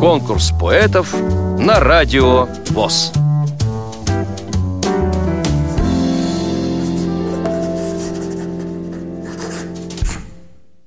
Конкурс поэтов на радио ВОЗ.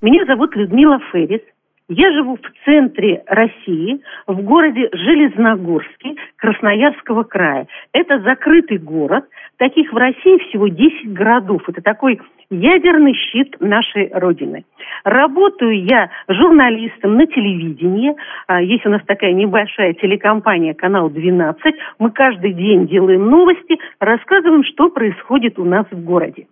Меня зовут Людмила Феррис. Я живу в центре России, в городе Железногорске Красноярского края. Это закрытый город. Таких в России всего 10 городов. Это такой ядерный щит нашей Родины. Работаю я журналистом на телевидении. А, есть у нас такая небольшая телекомпания «Канал 12». Мы каждый день делаем новости, рассказываем, что происходит у нас в городе.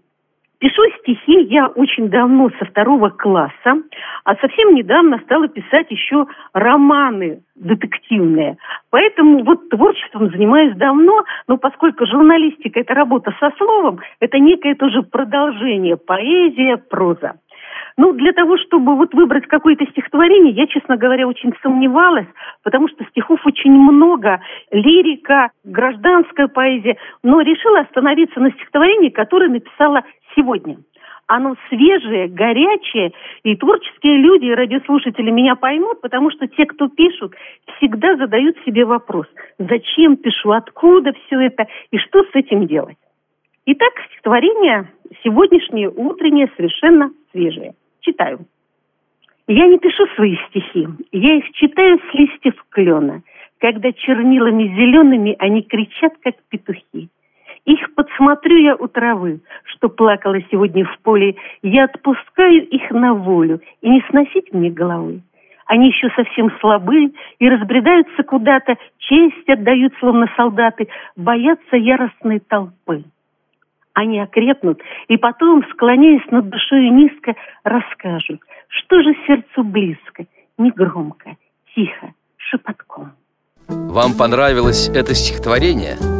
Пишу стихи я очень давно, со второго класса, а совсем недавно стала писать еще романы детективные. Поэтому вот творчеством занимаюсь давно, но поскольку журналистика – это работа со словом, это некое тоже продолжение, поэзия, проза. Ну, для того, чтобы вот выбрать какое-то стихотворение, я, честно говоря, очень сомневалась, потому что стихов очень много, лирика, гражданская поэзия, но решила остановиться на стихотворении, которое написала сегодня. Оно свежее, горячее, и творческие люди и радиослушатели меня поймут, потому что те, кто пишут, всегда задают себе вопрос, зачем пишу, откуда все это и что с этим делать. Итак, стихотворение сегодняшнее, утреннее, совершенно свежее. Читаю. Я не пишу свои стихи, я их читаю с листьев клена, когда чернилами зелеными они кричат, как петухи. Их подсмотрю я у травы, что плакала сегодня в поле. Я отпускаю их на волю, и не сносить мне головы. Они еще совсем слабы и разбредаются куда-то, честь отдают, словно солдаты, боятся яростной толпы. Они окрепнут, и потом, склоняясь над душой низко, расскажут, что же сердцу близко, негромко, тихо, шепотком. Вам понравилось это стихотворение?